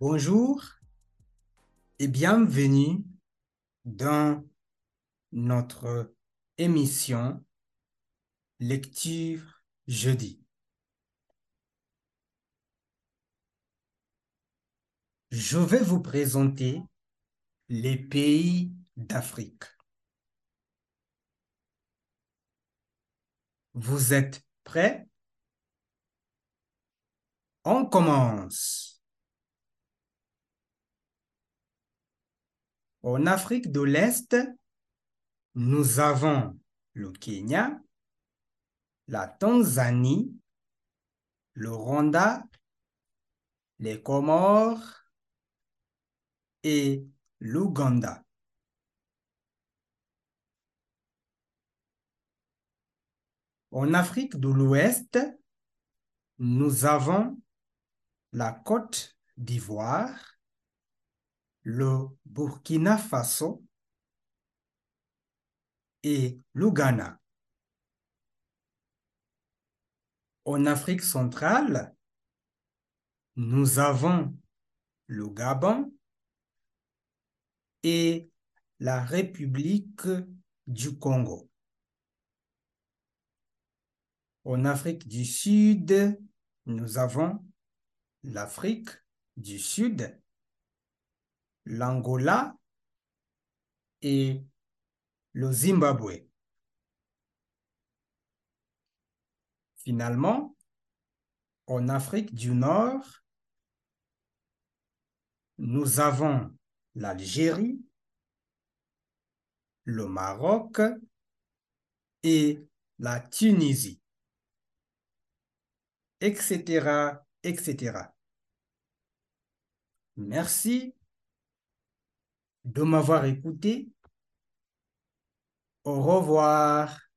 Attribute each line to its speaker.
Speaker 1: Bonjour et bienvenue dans notre émission Lecture jeudi. Je vais vous présenter les pays d'Afrique. Vous êtes prêts? On commence. En Afrique de l'Est, nous avons le Kenya, la Tanzanie, le Rwanda, les Comores et l'Ouganda. En Afrique de l'Ouest, nous avons la Côte d'Ivoire, le Burkina Faso et le. En Afrique centrale, nous avons le Gabon et la République du Congo. En Afrique du Sud, nous avons l'Afrique du Sud, l'Angola et le Zimbabwe. Finalement, en Afrique du Nord, nous avons l'Algérie, le Maroc et la Tunisie, etc., etc. Merci de m'avoir écouté. Au revoir.